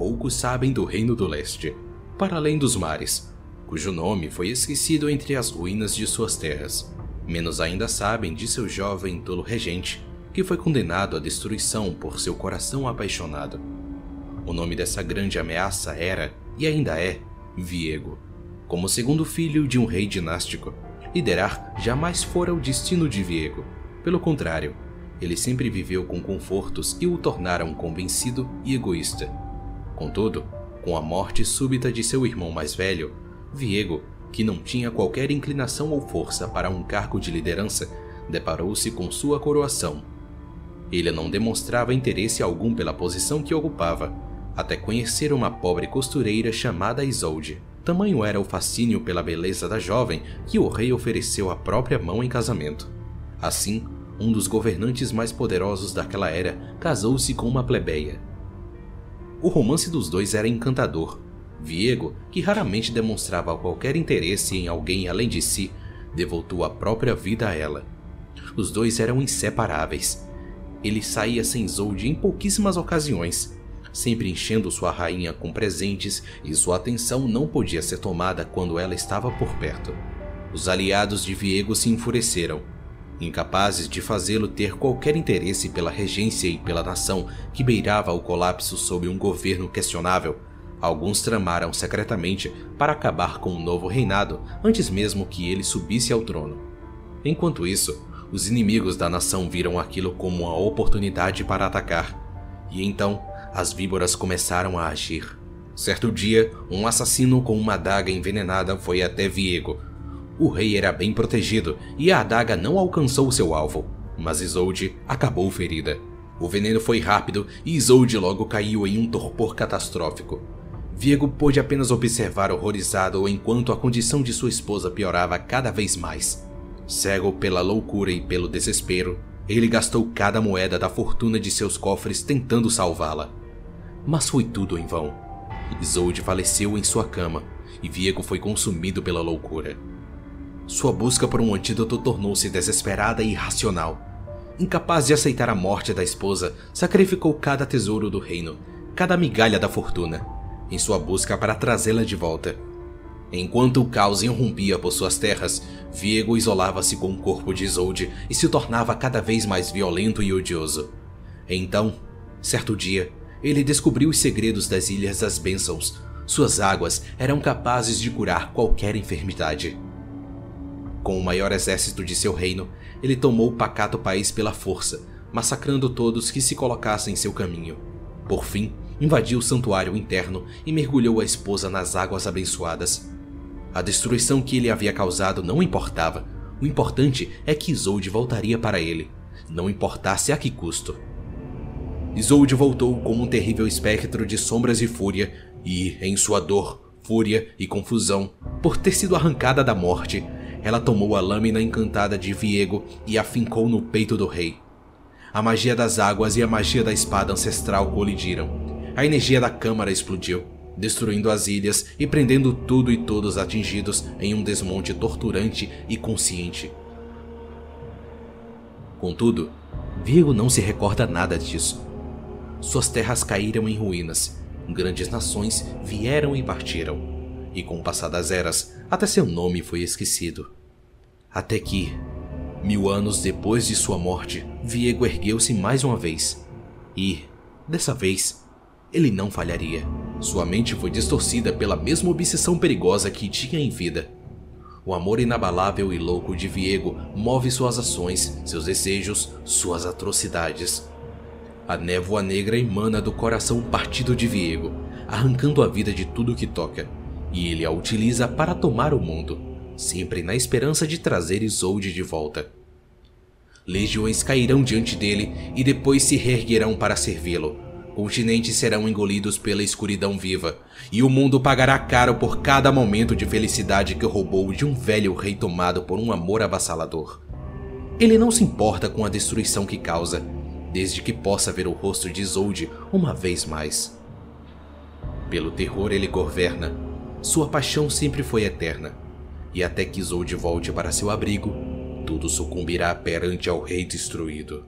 poucos sabem do Reino do Leste, para além dos mares, cujo nome foi esquecido entre as ruínas de suas terras. Menos ainda sabem de seu jovem tolo regente, que foi condenado à destruição por seu coração apaixonado. O nome dessa grande ameaça era, e ainda é, Viego. Como segundo filho de um rei dinástico, liderar jamais fora o destino de Viego. Pelo contrário, ele sempre viveu com confortos que o tornaram convencido e egoísta. Contudo, com a morte súbita de seu irmão mais velho, Viego, que não tinha qualquer inclinação ou força para um cargo de liderança, deparou-se com sua coroação. Ele não demonstrava interesse algum pela posição que ocupava, até conhecer uma pobre costureira chamada Isolde. Tamanho era o fascínio pela beleza da jovem que o rei ofereceu a própria mão em casamento. Assim, um dos governantes mais poderosos daquela era casou-se com uma plebeia. O romance dos dois era encantador. Viego, que raramente demonstrava qualquer interesse em alguém além de si, devotou a própria vida a ela. Os dois eram inseparáveis. Ele saía sem Zolde em pouquíssimas ocasiões, sempre enchendo sua rainha com presentes e sua atenção não podia ser tomada quando ela estava por perto. Os aliados de Viego se enfureceram. Incapazes de fazê-lo ter qualquer interesse pela regência e pela nação que beirava o colapso sob um governo questionável, alguns tramaram secretamente para acabar com o novo reinado antes mesmo que ele subisse ao trono. Enquanto isso, os inimigos da nação viram aquilo como uma oportunidade para atacar, e então as víboras começaram a agir. Certo dia, um assassino com uma adaga envenenada foi até Viego. O rei era bem protegido e a adaga não alcançou seu alvo, mas Isolde acabou ferida. O veneno foi rápido e Isolde logo caiu em um torpor catastrófico. Viego pôde apenas observar horrorizado enquanto a condição de sua esposa piorava cada vez mais. Cego pela loucura e pelo desespero, ele gastou cada moeda da fortuna de seus cofres tentando salvá-la. Mas foi tudo em vão. Isolde faleceu em sua cama e Viego foi consumido pela loucura. Sua busca por um antídoto tornou-se desesperada e irracional. Incapaz de aceitar a morte da esposa, sacrificou cada tesouro do reino, cada migalha da fortuna, em sua busca para trazê-la de volta. Enquanto o caos irrompia por suas terras, Viego isolava-se com o corpo de Isolde e se tornava cada vez mais violento e odioso. Então, certo dia, ele descobriu os segredos das Ilhas das Bênçãos. Suas águas eram capazes de curar qualquer enfermidade. Com o maior exército de seu reino, ele tomou o pacato país pela força, massacrando todos que se colocassem em seu caminho. Por fim, invadiu o santuário interno e mergulhou a esposa nas águas abençoadas. A destruição que ele havia causado não importava. O importante é que Isolde voltaria para ele, não importasse a que custo. Isolde voltou como um terrível espectro de sombras e fúria, e, em sua dor, fúria e confusão, por ter sido arrancada da morte, ela tomou a lâmina encantada de Viego e a fincou no peito do rei. A magia das águas e a magia da espada ancestral colidiram. A energia da câmara explodiu, destruindo as ilhas e prendendo tudo e todos atingidos em um desmonte torturante e consciente. Contudo, Viego não se recorda nada disso. Suas terras caíram em ruínas, grandes nações vieram e partiram, e com o passar das eras, até seu nome foi esquecido. Até que, mil anos depois de sua morte, Viego ergueu-se mais uma vez, e, dessa vez, ele não falharia. Sua mente foi distorcida pela mesma obsessão perigosa que tinha em vida. O amor inabalável e louco de Viego move suas ações, seus desejos, suas atrocidades. A névoa negra emana do coração partido de Viego, arrancando a vida de tudo que toca, e ele a utiliza para tomar o mundo, sempre na esperança de trazer Isolde de volta. Legiões cairão diante dele e depois se reerguerão para servi-lo. Continentes serão engolidos pela escuridão viva, e o mundo pagará caro por cada momento de felicidade que roubou de um velho rei tomado por um amor avassalador. Ele não se importa com a destruição que causa, desde que possa ver o rosto de Isolde uma vez mais. Pelo terror ele governa, sua paixão sempre foi eterna, e até que Isolde volte para seu abrigo, tudo sucumbirá perante ao rei destruído.